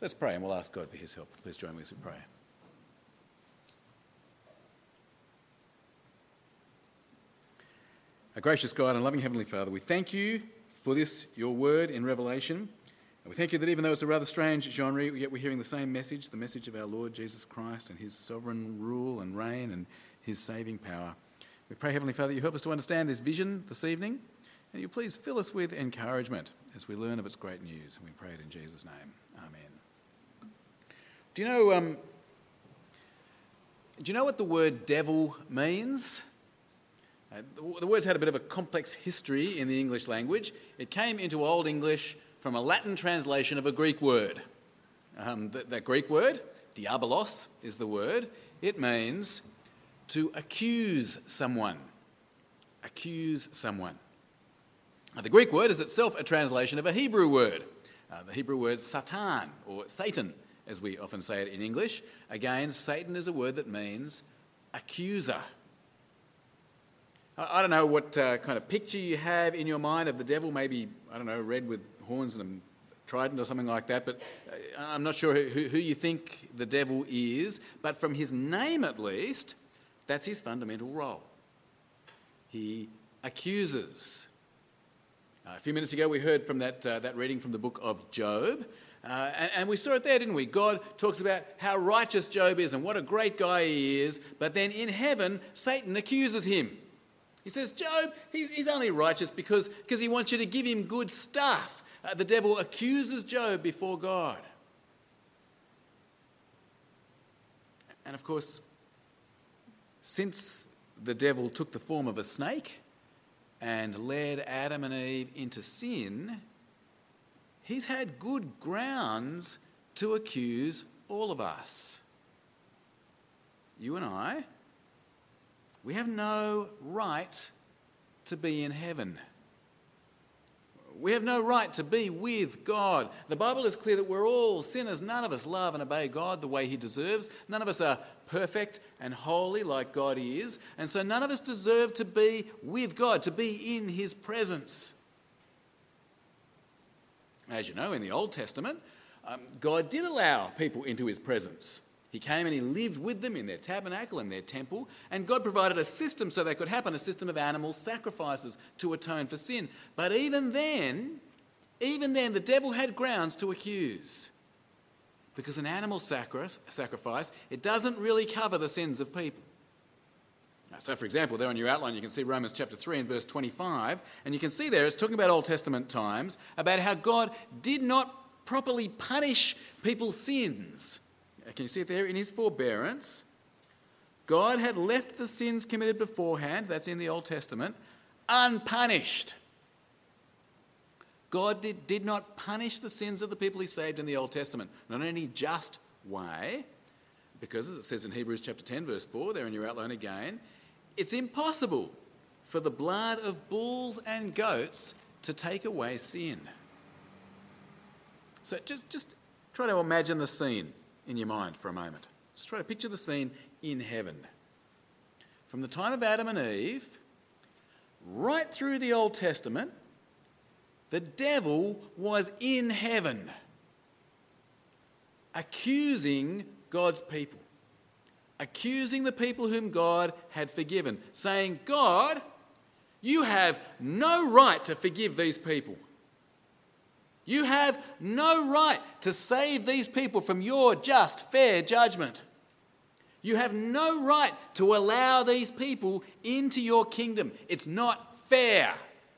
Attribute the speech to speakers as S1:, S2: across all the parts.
S1: Let's pray and we'll ask God for his help. Please join me as we pray. Our gracious God and loving Heavenly Father, we thank you for this, your word in Revelation. And we thank you that even though it's a rather strange genre, yet we're hearing the same message the message of our Lord Jesus Christ and his sovereign rule and reign and his saving power. We pray, Heavenly Father, you help us to understand this vision this evening, and you please fill us with encouragement as we learn of its great news. And we pray it in Jesus' name. Amen. Do you know, um, do you know what the word devil means? Uh, the, the word's had a bit of a complex history in the English language. It came into Old English from a Latin translation of a Greek word. Um, that, that Greek word, diabolos, is the word. It means to accuse someone. Accuse someone. Now, the Greek word is itself a translation of a Hebrew word, uh, the Hebrew word satan, or Satan, as we often say it in English. Again, Satan is a word that means accuser. I don't know what uh, kind of picture you have in your mind of the devil, maybe, I don't know, red with horns and a trident or something like that, but uh, I'm not sure who, who you think the devil is. But from his name at least, that's his fundamental role. He accuses. Uh, a few minutes ago, we heard from that, uh, that reading from the book of Job. Uh, and, and, we saw it there, didn't we? God talks about how righteous Job is and what a great guy he is. But then in heaven, Satan accuses him. He says, Job, he's, he's only righteous because, because he wants you to give him good stuff. Uh, the devil accuses Job before God. And of course, since the devil took the form of a snake and led Adam and Eve into sin, he's had good grounds to accuse all of us. You and I, we have no right to be in heaven. We have no right to be with God. The Bible is clear that we're all sinners. None of us love and obey God the way He deserves. None of us are perfect and holy like God is. And so none of us deserve to be with God, to be in His presence. As you know, in the Old Testament, um, God did allow people into His presence. He came and he lived with them in their tabernacle and their temple, and God provided a system so that could happen a system of animal sacrifices to atone for sin. But even then, even then, the devil had grounds to accuse. Because an animal sacrifice, it doesn't really cover the sins of people. So, for example, there on your outline, you can see Romans chapter 3 and verse 25, and you can see there it's talking about Old Testament times, about how God did not properly punish people's sins uh, can you see it there? In his forbearance, God had left the sins committed beforehand, that's in the Old Testament, unpunished. God did, did not punish the sins of the people he saved in the Old Testament, not in any just way, because as it says in Hebrews chapter 10, verse 4, there in your outline again, it's impossible for the blood of bulls and goats to take away sin. So just, just try to imagine the scene in your mind for a moment. Just try to picture the scene in heaven. From the time of Adam and Eve, right through the Old Testament, the devil was in heaven accusing God's people, accusing the people whom God had forgiven, saying, God, you have no right to forgive these people. You have no right to save these people from your just, fair judgment. You have no right to allow these people into your kingdom. It's not fair.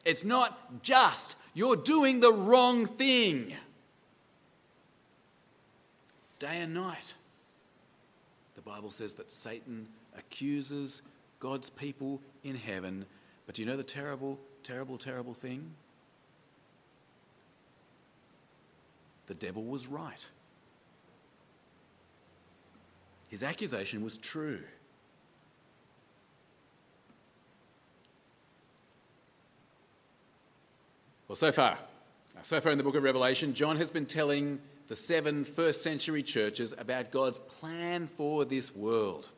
S1: It's not just. You're doing the wrong thing. Day and night, the Bible says that Satan accuses God's people in heaven. But do you know the terrible, terrible, terrible thing? the devil was right. His accusation was true. Well, so far, so far in the book of Revelation, John has been telling the seven first century churches about God's plan for this world.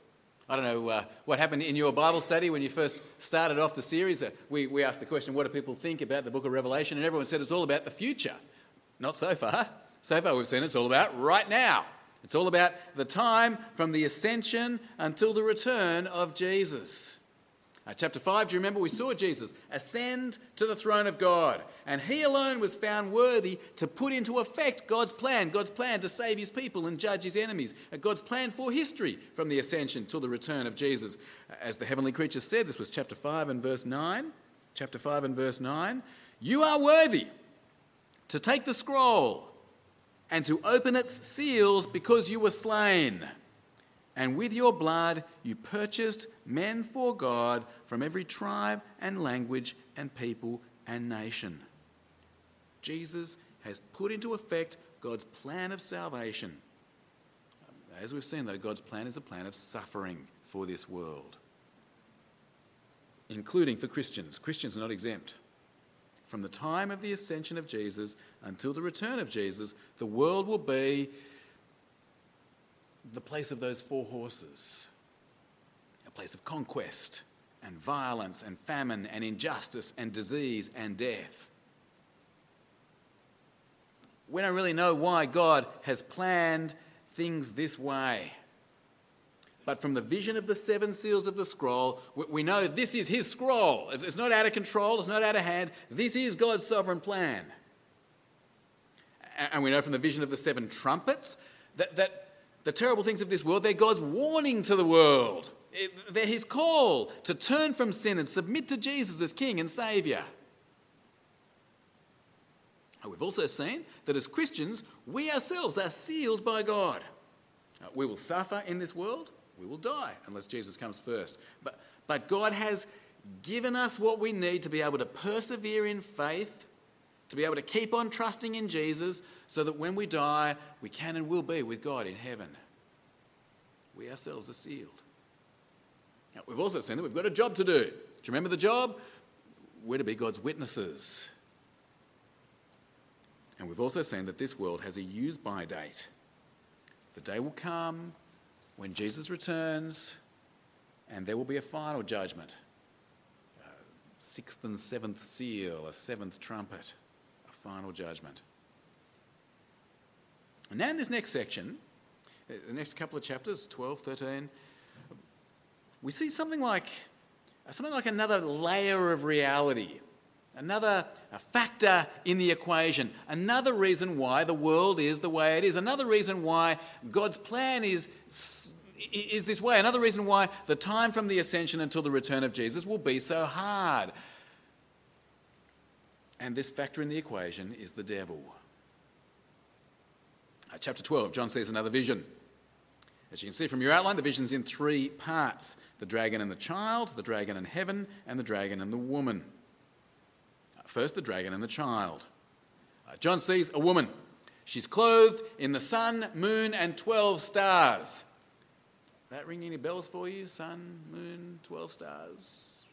S1: I don't know uh, what happened in your Bible study when you first started off the series. Uh, we, we asked the question, what do people think about the book of Revelation? And everyone said it's all about the future. Not so far. So far, we've seen it's all about right now. It's all about the time from the ascension until the return of Jesus. Uh, chapter 5, do you remember? We saw Jesus ascend to the throne of God, and he alone was found worthy to put into effect God's plan, God's plan to save his people and judge his enemies, uh, God's plan for history from the ascension till the return of Jesus. Uh, as the heavenly creature said, this was chapter 5 and verse 9. Chapter 5 and verse 9. You are worthy to take the scroll and to open its seals because you were slain and with your blood you purchased men for God from every tribe and language and people and nation. Jesus has put into effect God's plan of salvation. As we've seen, though, God's plan is a plan of suffering for this world, including for Christians. Christians are not exempt. From the time of the ascension of Jesus until the return of Jesus, the world will be the place of those four horses a place of conquest and violence and famine and injustice and disease and death. We don't really know why God has planned things this way. But from the vision of the seven seals of the scroll, we know this is his scroll. It's not out of control, it's not out of hand. This is God's sovereign plan. And we know from the vision of the seven trumpets that, that the terrible things of this world, they're God's warning to the world. They're His call to turn from sin and submit to Jesus as King and Saviour. We've also seen that as Christians, we ourselves are sealed by God. Uh, we will suffer in this world, we will die unless Jesus comes first. But, but God has given us what we need to be able to persevere in faith to be able to keep on trusting in Jesus so that when we die, we can and will be with God in heaven. We ourselves are sealed. Now, we've also seen that we've got a job to do. Do you remember the job? We're to be God's witnesses. And we've also seen that this world has a use by date. The day will come when Jesus returns, and there will be a final judgment. A sixth and seventh seal, a seventh trumpet a final judgment. And now, in this next section, uh, the next couple of chapters, 12, 13, we see something like, something like another layer of reality, another factor in the equation, another reason why the world is the way it is, another reason why God's plan is, is this way, another reason why the time from the ascension until the return of Jesus will be so hard. And this factor in the equation is the devil. Uh, chapter 12, John sees another vision. As you can see from your outline, the vision's in three parts the dragon and the child, the dragon and heaven, and the dragon and the woman. Uh, first, the dragon and the child. Uh, John sees a woman. She's clothed in the sun, moon, and 12 stars. That ring any bells for you? Sun, moon, 12 stars?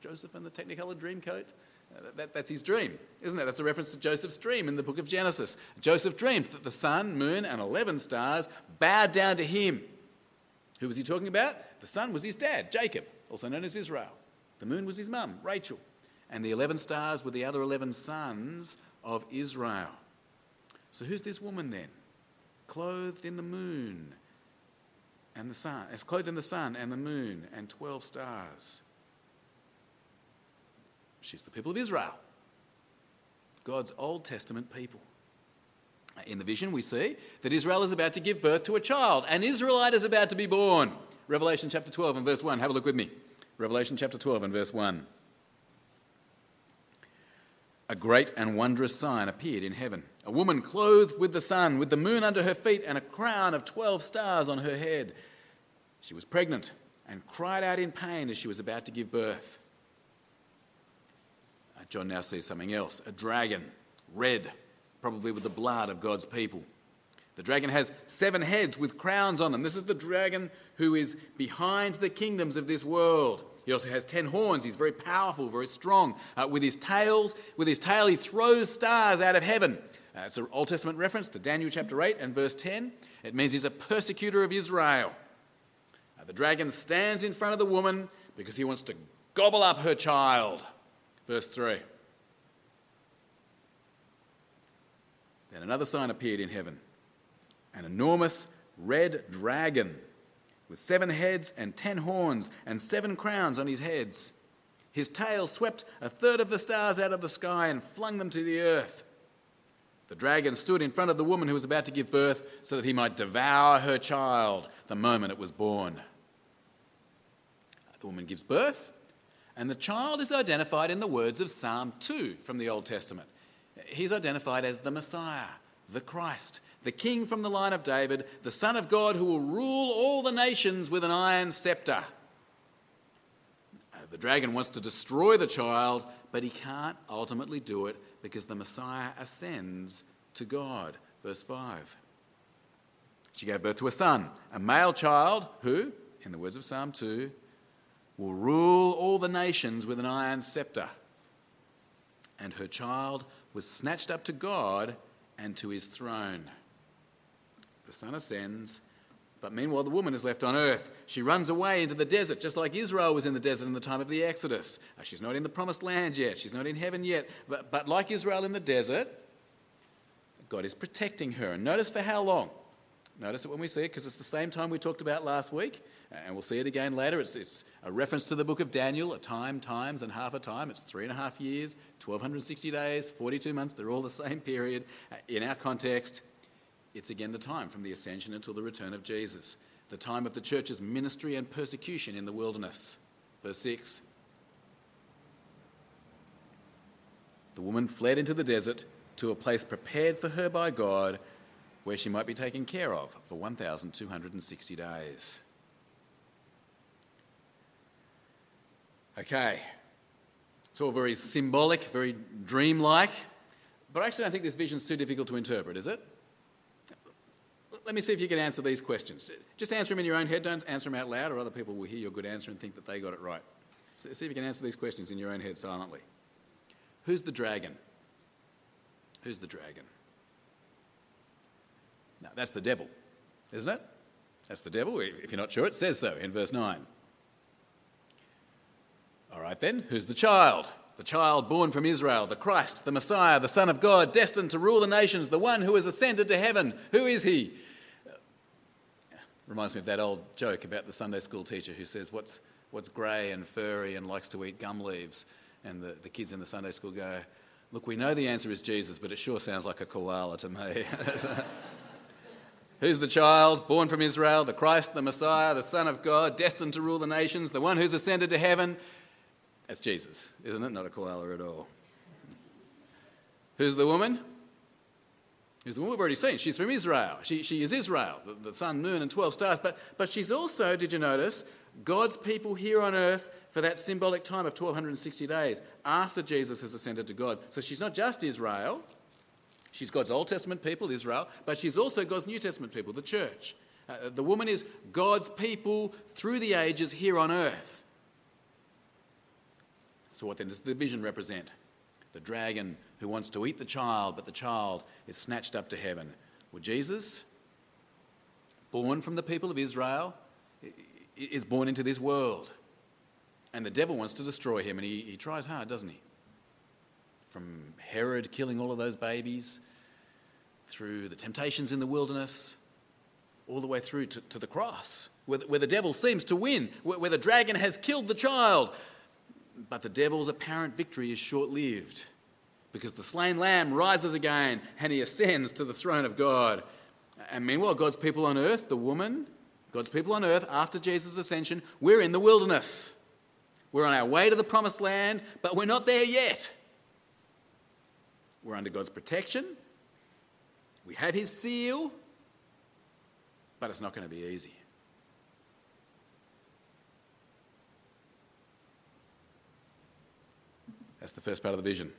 S1: Joseph and the Technicolor Dreamcoat? That, that's his dream, isn't it? That's a reference to Joseph's dream in the book of Genesis. Joseph dreamed that the sun, moon, and 11 stars bowed down to him. Who was he talking about? The sun was his dad, Jacob, also known as Israel. The moon was his mum, Rachel. And the 11 stars were the other 11 sons of Israel. So who's this woman then? Clothed in the moon and the sun, as clothed in the sun and the moon and 12 stars. She's the people of Israel, God's Old Testament people. In the vision, we see that Israel is about to give birth to a child. An Israelite is about to be born. Revelation chapter 12 and verse 1. Have a look with me. Revelation chapter 12 and verse 1. A great and wondrous sign appeared in heaven a woman clothed with the sun, with the moon under her feet, and a crown of 12 stars on her head. She was pregnant and cried out in pain as she was about to give birth. John now sees something else a dragon, red, probably with the blood of God's people. The dragon has seven heads with crowns on them. This is the dragon who is behind the kingdoms of this world. He also has ten horns. He's very powerful, very strong. Uh, with his tails, with his tail, he throws stars out of heaven. Uh, it's an Old Testament reference to Daniel chapter 8 and verse 10. It means he's a persecutor of Israel. Uh, the dragon stands in front of the woman because he wants to gobble up her child. Verse 3. Then another sign appeared in heaven an enormous red dragon with seven heads and ten horns and seven crowns on his heads. His tail swept a third of the stars out of the sky and flung them to the earth. The dragon stood in front of the woman who was about to give birth so that he might devour her child the moment it was born. The woman gives birth, and the child is identified in the words of Psalm 2 from the Old Testament. He's identified as the Messiah, the Christ, the King from the line of David, the Son of God who will rule all the nations with an iron scepter. Uh, the dragon wants to destroy the child, but he can't ultimately do it because the Messiah ascends to God. Verse 5. She gave birth to a son, a male child who, in the words of Psalm 2, will rule all the nations with an iron scepter. And her child was snatched up to God and to his throne. The son ascends, but meanwhile the woman is left on earth. She runs away into the desert, just like Israel was in the desert in the time of the Exodus. Uh, she's not in the promised land yet, she's not in heaven yet, but, but like Israel in the desert, God is protecting her. And notice for how long? Notice it when we see it, because it's the same time we talked about last week, and we'll see it again later. It's, it's a reference to the book of Daniel, a time, times, and half a time. It's three and a half years, 1260 days, 42 months. They're all the same period. In our context, it's again the time from the ascension until the return of Jesus, the time of the church's ministry and persecution in the wilderness. Verse 6 The woman fled into the desert to a place prepared for her by God where she might be taken care of for 1,260 days. Okay, it's all very symbolic, very dreamlike, but I actually don't think this vision's too difficult to interpret, is it? Let me see if you can answer these questions. Just answer them in your own head, don't answer them out loud, or other people will hear your good answer and think that they got it right. See if you can answer these questions in your own head silently. Who's the dragon? Who's the dragon? Now, that's the devil, isn't it? That's the devil. If you're not sure, it says so in verse 9. All right, then, who's the child? The child born from Israel, the Christ, the Messiah, the Son of God, destined to rule the nations, the one who has ascended to heaven. Who is he? Reminds me of that old joke about the Sunday school teacher who says, What's, what's grey and furry and likes to eat gum leaves? And the, the kids in the Sunday school go, Look, we know the answer is Jesus, but it sure sounds like a koala to me. Who's the child born from Israel, the Christ, the Messiah, the Son of God, destined to rule the nations, the one who's ascended to heaven? That's Jesus, isn't it? Not a koala at all. Who's the woman? Who's the woman we've already seen? She's from Israel. She, she is Israel, the, the sun, moon, and 12 stars. But, but she's also, did you notice, God's people here on earth for that symbolic time of 1260 days after Jesus has ascended to God. So she's not just Israel, she's God's Old Testament people, Israel, but she's also God's New Testament people, the church. Uh, the woman is God's people through the ages here on earth. So, what then does the vision represent? The dragon who wants to eat the child, but the child is snatched up to heaven. Well, Jesus, born from the people of Israel, is born into this world. And the devil wants to destroy him, and he, he tries hard, doesn't he? From Herod killing all of those babies, through the temptations in the wilderness, all the way through to, to the cross, where, where, the devil seems to win, where, where the dragon has killed the child, but the devil's apparent victory is short lived because the slain lamb rises again and he ascends to the throne of God. And meanwhile, God's people on earth, the woman, God's people on earth after Jesus' ascension, we're in the wilderness. We're on our way to the promised land, but we're not there yet. We're under God's protection. We have his seal, but it's not going to be easy. That's the first part of the vision.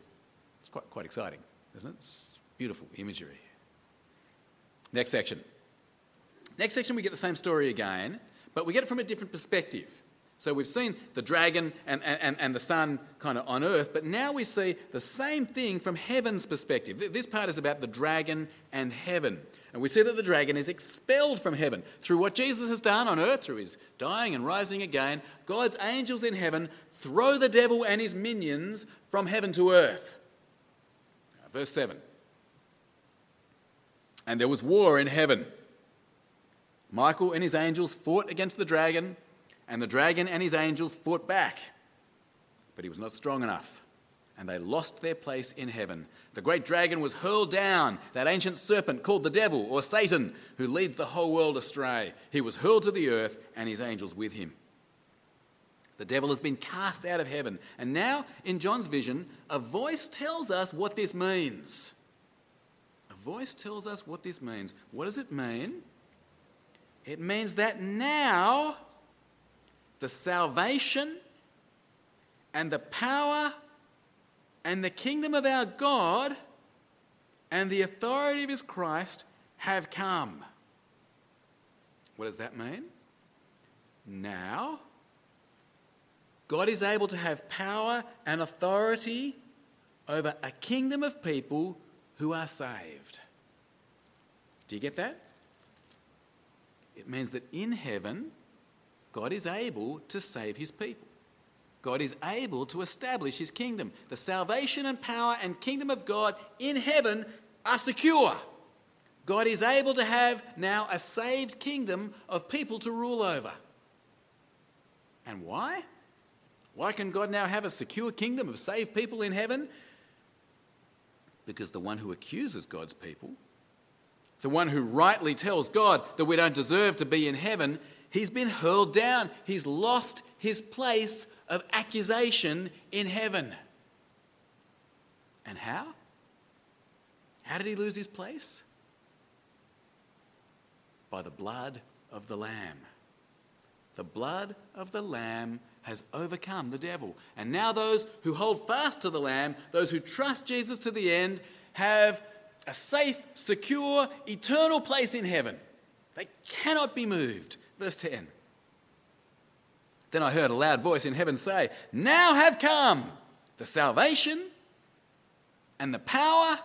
S1: It's quite, quite exciting, isn't it? It's beautiful imagery. Next section. Next section, we get the same story again, but we get it from a different perspective. So we've seen the dragon and, and, and the son kind of on earth, but now we see the same thing from heaven's perspective. This part is about the dragon and heaven. And we see that the dragon is expelled from heaven through what Jesus has done on earth, through his dying and rising again. God's angels in heaven throw the devil and his minions from heaven to earth. Verse 7. and there was war in heaven. Michael and his angels fought against the dragon, and the dragon and his angels fought back. But he was not strong enough, and they lost their place in heaven. The great dragon was hurled down, that ancient serpent called the devil or Satan, who leads the whole world astray. He was hurled to the earth, and his angels with him. The devil has been cast out of heaven. And now, in John's vision, a voice tells us what this means. A voice tells us what this means. What does it mean? It means that now the salvation and the power and the kingdom of our God and the authority of his Christ have come. What does that mean? Now, God is able to have power and authority over a kingdom of people who are saved. Do you get that? It means that in heaven, God is able to save his people. God is able to establish his kingdom. The salvation and power and kingdom of God in heaven are secure. God is able to have now a saved kingdom of people to rule over. And why? Why can God now have a secure kingdom of saved people in heaven? Because the one who accuses God's people, the one who rightly tells God that we don't deserve to be in heaven, he's been hurled down. He's lost his place of accusation in heaven. And how? How did he lose his place? By the blood of the Lamb. The blood of the Lamb has overcome the devil. And now, those who hold fast to the Lamb, those who trust Jesus to the end, have a safe, secure, eternal place in heaven. They cannot be moved. Verse 10. Then I heard a loud voice in heaven say, Now have come the salvation and the power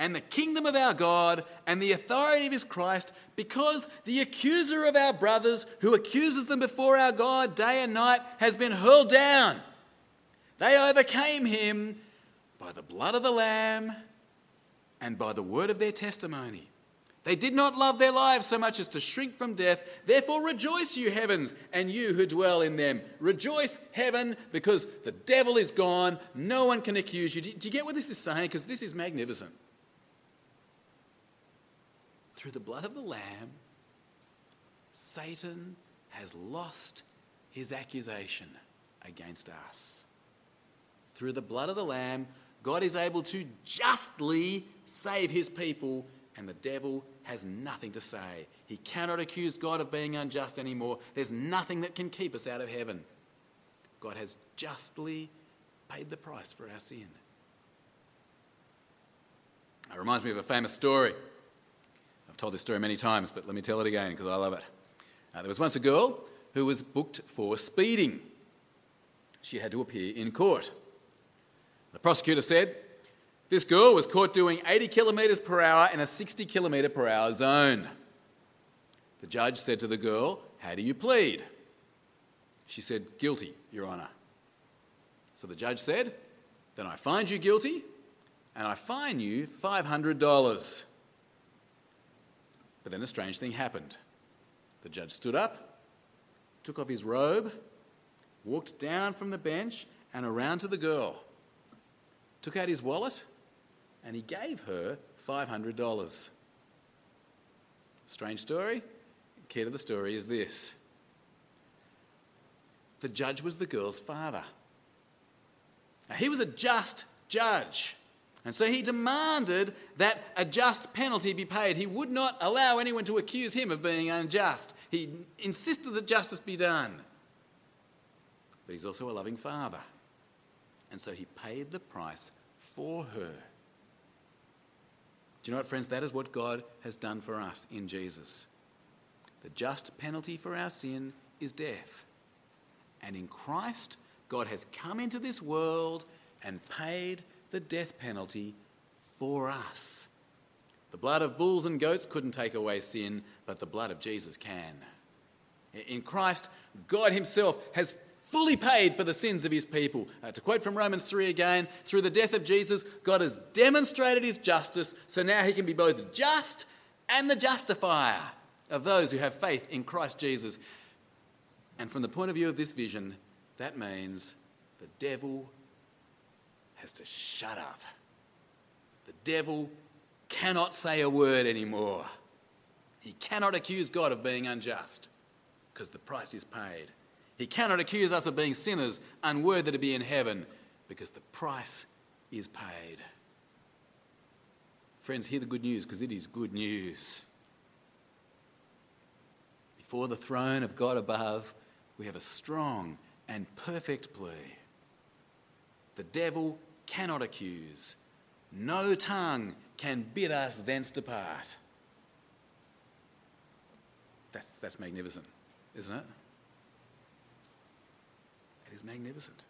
S1: and the kingdom of our God and the authority of his Christ, because the accuser of our brothers, who accuses them before our God day and night, has been hurled down. They overcame him by the blood of the Lamb and by the word of their testimony. They did not love their lives so much as to shrink from death. Therefore, rejoice, you heavens, and you who dwell in them. Rejoice, heaven, because the devil is gone. No one can accuse you. Do you get what this is saying? Because this is magnificent. Through the blood of the Lamb, Satan has lost his accusation against us. Through the blood of the Lamb, God is able to justly save his people, and the devil has nothing to say. He cannot accuse God of being unjust anymore. There's nothing that can keep us out of heaven. God has justly paid the price for our sin. It reminds me of a famous story. Told this story many times, but let me tell it again because I love it. Uh, there was once a girl who was booked for speeding. She had to appear in court. The prosecutor said, This girl was caught doing 80 kilometres per hour in a 60 kilometre per hour zone. The judge said to the girl, How do you plead? She said, Guilty, Your Honour. So the judge said, Then I find you guilty and I fine you $500. But then a strange thing happened. The judge stood up, took off his robe, walked down from the bench and around to the girl took out his wallet, and he gave her $500. Strange story. Key to the story is this the judge was the girl's father. Now, he was a just judge. And so he demanded that a just penalty be paid. He would not allow anyone to accuse him of being unjust. He insisted that justice be done. But he's also a loving father. And so he paid the price for her. Do you know what, friends? That is what God has done for us in Jesus. The just penalty for our sin is death. And in Christ, God has come into this world and paid the death penalty for us. The blood of bulls and goats couldn't take away sin, but the blood of Jesus can. In Christ, God Himself has fully paid for the sins of his people. Uh, to quote from Romans 3 again, through the death of Jesus, God has demonstrated his justice, so now he can be both just and the justifier of those who have faith in Christ Jesus. And from the point of view of this vision, that means the devil has to shut up. The devil cannot say a word anymore. He cannot accuse God of being unjust because the price is paid. He cannot accuse us of being sinners unworthy to be in heaven because the price is paid. Friends, hear the good news because it is good news. Before the throne of God above, we have a strong and perfect plea. The devil cannot accuse, no tongue can bid us thence depart. That's, that's magnificent, isn't it? It is magnificent.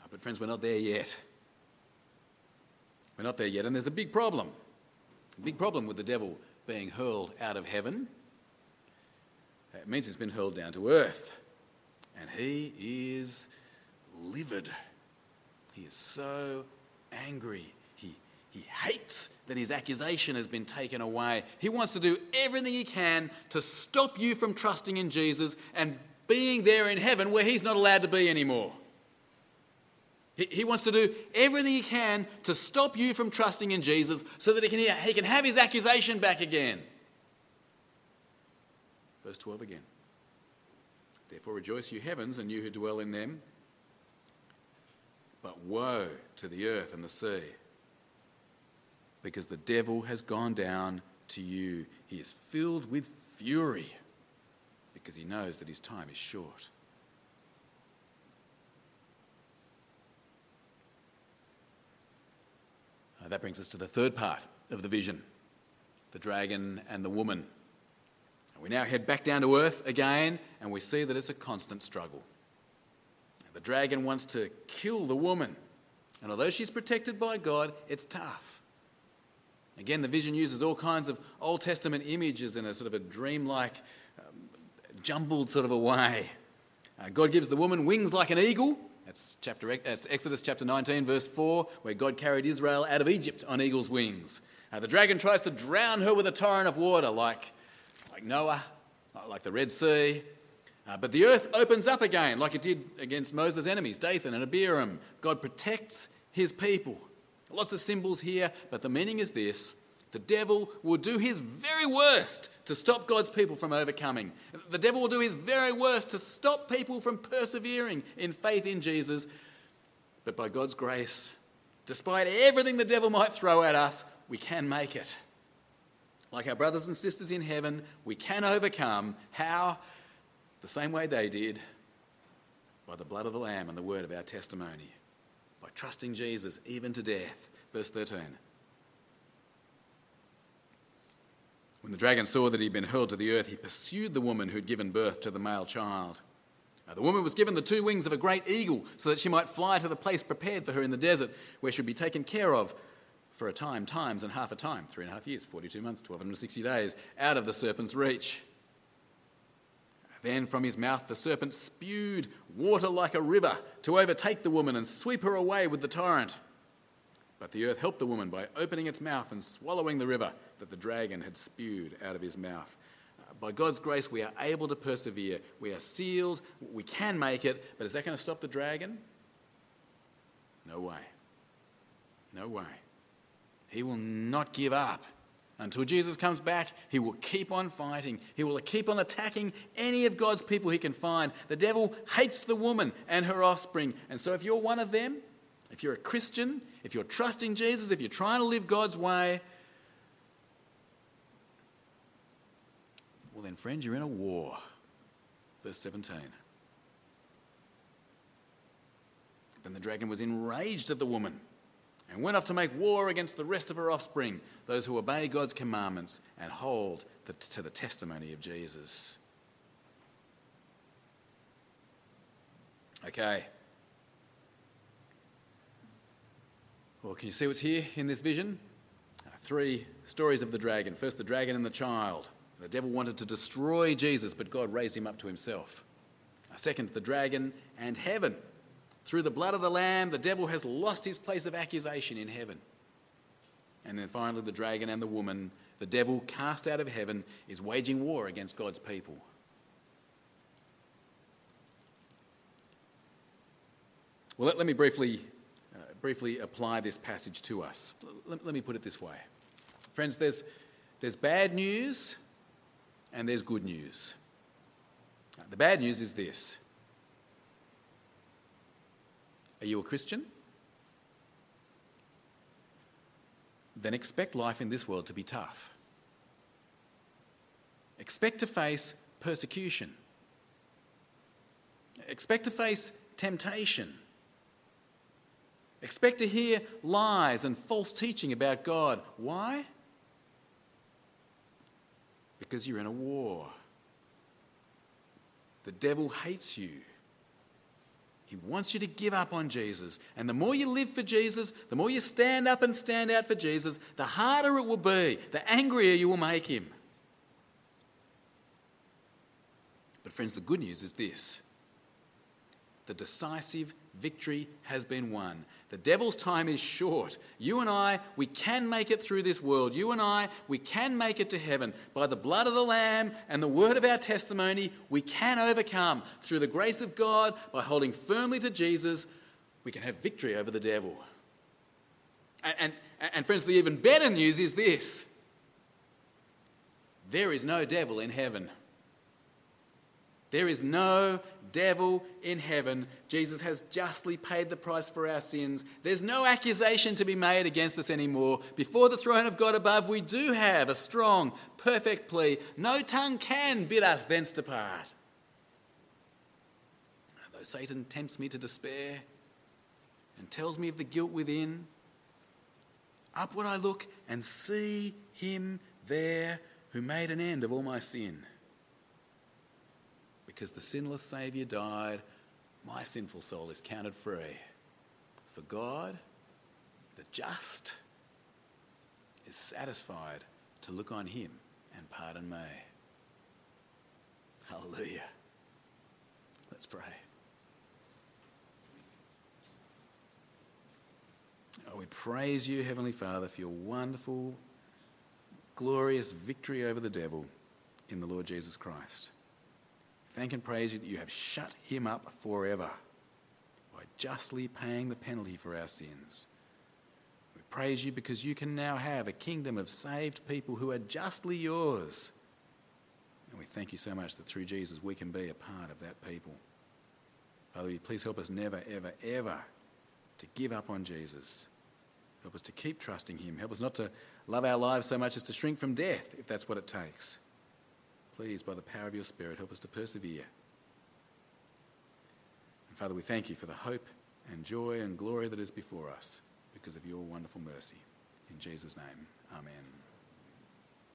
S1: Ah, but, friends, we're not there yet. We're not there yet, and there's a big problem. A big problem with the devil being hurled out of heaven. It means he's been hurled down to earth. And he is livid. He is so angry. He, he hates that his accusation has been taken away. He wants to do everything he can to stop you from trusting in Jesus and being there in heaven where he's not allowed to be anymore. He, he wants to do everything he can to stop you from trusting in Jesus so that he can, he can have his accusation back again. Verse 12 again. Therefore rejoice, you heavens, and you who dwell in them. But woe to the earth and the sea, because the devil has gone down to you. He is filled with fury, because he knows that his time is short. Uh, that brings us to the third part of the vision the dragon and the woman. We now head back down to earth again, and we see that it's a constant struggle. The dragon wants to kill the woman. And although she's protected by God, it's tough. Again, the vision uses all kinds of Old Testament images in a sort of a dreamlike, um, jumbled sort of a way. Uh, God gives the woman wings like an eagle. That's, chapter, that's Exodus chapter 19, verse 4, where God carried Israel out of Egypt on eagle's wings. Uh, the dragon tries to drown her with a torrent of water, like, like Noah, like the Red Sea. Uh, but the earth opens up again, like it did against Moses' enemies, Dathan and Abiram. God protects his people. Lots of symbols here, but the meaning is this the devil will do his very worst to stop God's people from overcoming. The devil will do his very worst to stop people from persevering in faith in Jesus. But by God's grace, despite everything the devil might throw at us, we can make it. Like our brothers and sisters in heaven, we can overcome. How? The same way they did by the blood of the Lamb and the word of our testimony, by trusting Jesus even to death. Verse 13. When the dragon saw that he'd been hurled to the earth, he pursued the woman who'd given birth to the male child. Now, the woman was given the two wings of a great eagle so that she might fly to the place prepared for her in the desert, where she'd be taken care of for a time, times, and half a time three and a half years, 42 months, 1260 days, out of the serpent's reach. Then from his mouth the serpent spewed water like a river to overtake the woman and sweep her away with the torrent. But the earth helped the woman by opening its mouth and swallowing the river that the dragon had spewed out of his mouth. Uh, by God's grace, we are able to persevere. We are sealed. We can make it. But is that going to stop the dragon? No way. No way. He will not give up. Until Jesus comes back, he will keep on fighting. He will keep on attacking any of God's people he can find. The devil hates the woman and her offspring. And so, if you're one of them, if you're a Christian, if you're trusting Jesus, if you're trying to live God's way, well, then, friend, you're in a war. Verse 17. Then the dragon was enraged at the woman and went off to make war against the rest of her offspring, those who obey God's commandments and hold the, to the testimony of Jesus. Okay. Well, can you see what's here in this vision? Uh, three stories of the dragon. First, the dragon and the child. The devil wanted to destroy Jesus, but God raised him up to himself. Second, the dragon and heaven. Through the blood of the Lamb, the devil has lost his place of accusation in heaven. And then finally, the dragon and the woman, the devil cast out of heaven, is waging war against God's people. Well, let, let me briefly, uh, briefly apply this passage to us. Let, let me put it this way. Friends, there's, there's bad news and there's good news. The bad news is this Are you a Christian? Then expect life in this world to be tough. Expect to face persecution. Expect to face temptation. Expect to hear lies and false teaching about God. Why? Because you're in a war. The devil hates you. He wants you to give up on Jesus. And the more you live for Jesus, the more you stand up and stand out for Jesus, the harder it will be, the angrier you will make him. But, friends, the good news is this the decisive victory has been won. The devil's time is short. You and I, we can make it through this world. You and I, we can make it to heaven. By the blood of the Lamb and the word of our testimony, we can overcome. Through the grace of God, by holding firmly to Jesus, we can have victory over the devil. And, and, and friends, the even better news is this there is no devil in heaven. There is no devil in heaven. Jesus has justly paid the price for our sins. There's no accusation to be made against us anymore. Before the throne of God above, we do have a strong, perfect plea. No tongue can bid us thence depart. Though Satan tempts me to despair and tells me of the guilt within, upward I look and see him there who made an end of all my sin because the sinless Saviour died, my sinful soul is counted free. For God, the just, is satisfied to look on him and pardon me. Hallelujah. Let's pray. Oh, we praise you, Heavenly Father, for your wonderful, glorious victory over the devil in the Lord Jesus Christ. Thank and praise you that you have shut him up forever by justly paying the penalty for our sins. We praise you because you can now have a kingdom of saved people who are justly yours. And we thank you so much that through Jesus we can be a part of that people. Father, please help us never, ever, ever to give up on Jesus. Help us to keep trusting him. Help us not to love our lives so much as to shrink from death, if that's what it takes. Please, by the power of your Spirit, help us to persevere. And Father, we thank you for the hope and joy and glory that is before us because of your wonderful mercy. In Jesus' name, amen.